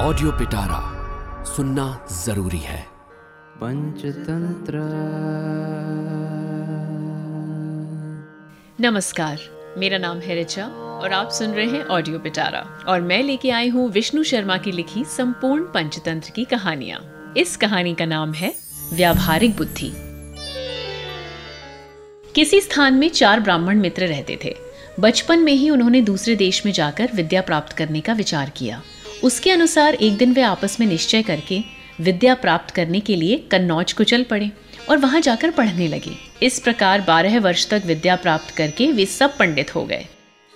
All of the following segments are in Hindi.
ऑडियो पिटारा सुनना ज़रूरी है। पंचतंत्र। नमस्कार मेरा नाम है रिचा और आप सुन रहे हैं ऑडियो पिटारा और मैं लेके आई हूँ विष्णु शर्मा की लिखी संपूर्ण पंचतंत्र की कहानियाँ। इस कहानी का नाम है व्यावहारिक बुद्धि। किसी स्थान में चार ब्राह्मण मित्र रहते थे। बचपन में ही उन्होंने दूसरे देश में जाकर विद्या प्राप्त करने का विचार किया। उसके अनुसार एक दिन वे आपस में निश्चय करके विद्या प्राप्त करने के लिए कन्नौज को चल पड़े और वहाँ जाकर पढ़ने लगे। इस प्रकार बारह वर्ष तक विद्या प्राप्त करके वे सब पंडित हो गए।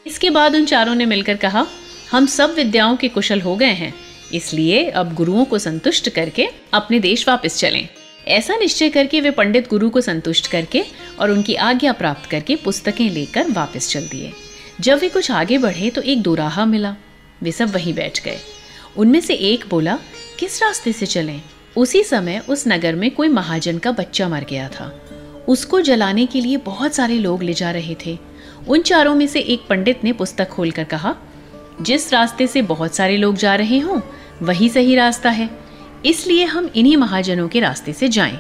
इसके बाद उन चारों ने मिलकर कहा, हम सब विद्याओं के कुशल हो गए हैं, इसलिए अब गुरुओं को संतुष्ट करके अपने देश वापस चलें। ऐसा निश्चय करके वे पंडित गुरु को संतुष्ट करके और उनकी आज्ञा प्राप्त करके पुस्तकें लेकर वापस चल दिए। जब वे कुछ आगे बढ़े तो एक दोराहा मिला। वे सब वहीं बैठ गए। उनमें से एक बोला, किस रास्ते से चलें? उसी समय उस नगर में कोई महाजन का बच्चा मर गया था। उसको जलाने के लिए बहुत सारे लोग ले जा रहे थे। उन चारों में से एक पंडित ने पुस्तक खोलकर कहा, जिस रास्ते से बहुत सारे लोग जा रहे हों, वही सही रास्ता है। इसलिए हम इन्हीं महाजनों के रास्ते से जाएँ।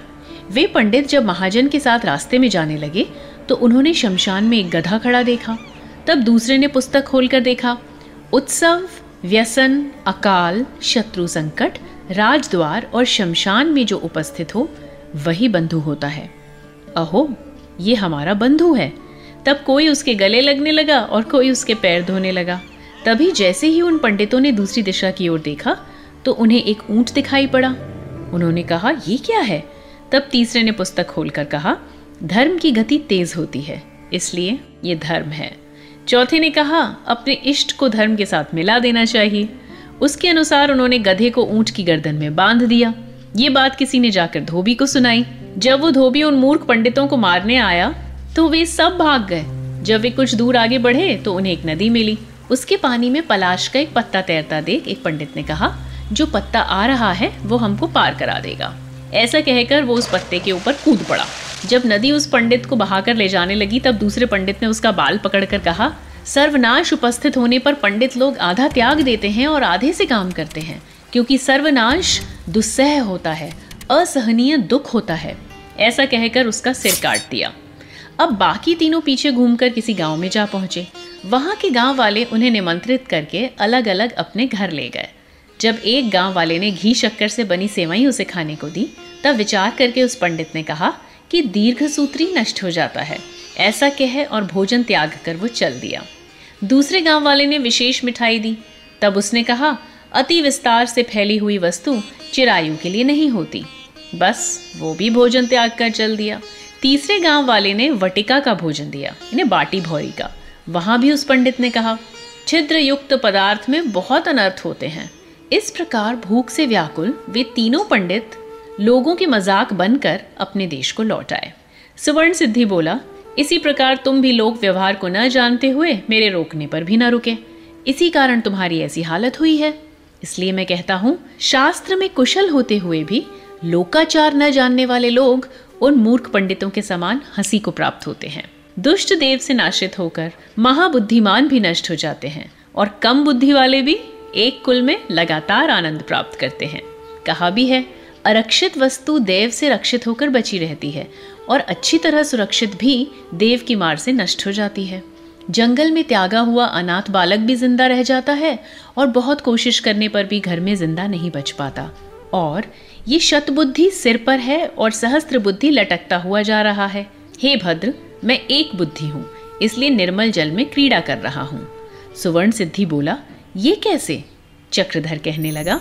वे पंडित जब महाजन के साथ रास्ते में जाने लगे तो उन्होंने शमशान में एक गधा खड़ा देखा। तब दूसरे ने पुस्तक खोलकर देखा उत्सव, व्यसन, अकाल, शत्रु संकट, राजद्वार और शमशान में जो उपस्थित हो, वही बंधु होता है। अहो, ये हमारा बंधु है। तब कोई उसके गले लगने लगा और कोई उसके पैर धोने लगा। तभी जैसे ही उन पंडितों ने दूसरी दिशा की ओर देखा तो उन्हें एक ऊँट दिखाई पड़ा। उन्होंने कहा, ये क्या है? तब तीसरे ने पुस्तक खोलकर कहा, धर्म की गति तेज होती है, इसलिए ये धर्म है। चौथे ने कहा, अपने इष्ट को धर्म के साथ मिला देना चाहिए। उसके अनुसार उन्होंने गधे को ऊँट की गर्दन में बाँध दिया। ये बात किसी ने जाकर धोबी को सुनाई। जब वो धोबी उन मूर्ख पंडितों को मारने आया तो वे सब भाग गए। जब वे कुछ दूर आगे बढ़े तो उन्हें एक नदी मिली। उसके पानी में पलाश का एक पत्ता तैरता देख एक पंडित ने कहा, जो पत्ता आ रहा है, वो हमको पार करा देगा। ऐसा कहकर वो उस पत्ते के ऊपर कूद पड़ा। जब नदी उस पंडित को बहाकर ले जाने लगी, तब दूसरे पंडित ने उसका बाल पकड़कर कहा, सर्वनाश उपस्थित होने पर पंडित लोग आधा त्याग देते हैं और आधे से काम करते हैं, क्योंकि सर्वनाश दुस्सह होता है, असहनीय दुख होता है। ऐसा कहकर उसका सिर काट दिया। अब बाकी तीनों पीछे घूमकर किसी गाँव में जा पहुँचे। वहाँ के गाँव वाले उन्हें निमंत्रित करके अलग अलग अपने घर ले गए। जब एक गाँव वाले ने घी शक्कर से बनी सेवाई उसे खाने को दी, तब विचार करके उस पंडित ने कहा कि दीर्घ सूत्री नष्ट हो जाता है। ऐसा कह और भोजन त्याग कर वो चल दिया। दूसरे गाँव वाले ने विशेष मिठाई दी। तब उसने कहा, अति विस्तार से फैली हुई वस्तु चिरायु के लिए नहीं होती। बस, वो भी भोजन त्याग कर चल दिया। तीसरे गाँव वाले ने वटिका का भोजन दिया, इन्हें बाटी भौरी का। वहाँ भी उस पंडित ने कहा छिद्र युक्त पदार्थ में बहुत अनर्थ होते हैं। इस प्रकार भूख से व्याकुल वे तीनों पंडित लोगों के मज़ाक बनकर अपने देश को लौट आए। सुवर्ण सिद्धि बोला, इसी प्रकार तुम भी लोक व्यवहार को न जानते हुए मेरे रोकने पर भी न रुके। इसी कारण तुम्हारी ऐसी हालत हुई है। इसलिए मैं कहता हूँ, शास्त्र में कुशल होते हुए भी लोकाचार न जानने वाले लोग उन मूर्ख पंडितों के समान हँसी को प्राप्त होते हैं। दुष्ट देव से नाशित होकर महाबुद्धिमान भी नष्ट हो जाते हैं और कम बुद्धि वाले भी एक कुल में लगातार आनंद प्राप्त करते हैं। कहा भी है अरक्षित वस्तु देव से रक्षित होकर बची रहती है और अच्छी तरह सुरक्षित भी देव की मार से नष्ट हो जाती है। जंगल में त्यागा हुआ अनाथ बालक भी ज़िंदा रह जाता है और बहुत कोशिश करने पर भी घर में ज़िंदा नहीं बच पाता। और ये शतबुद्धि सिर पर है और सहस्त्र बुद्धि लटकता हुआ जा रहा है। हे भद्र, मैं एक बुद्धि हूँ, इसलिए निर्मल जल में क्रीड़ा कर रहा हूँ। सुवर्ण सिद्धि बोला, ये कैसे? चक्रधर कहने लगा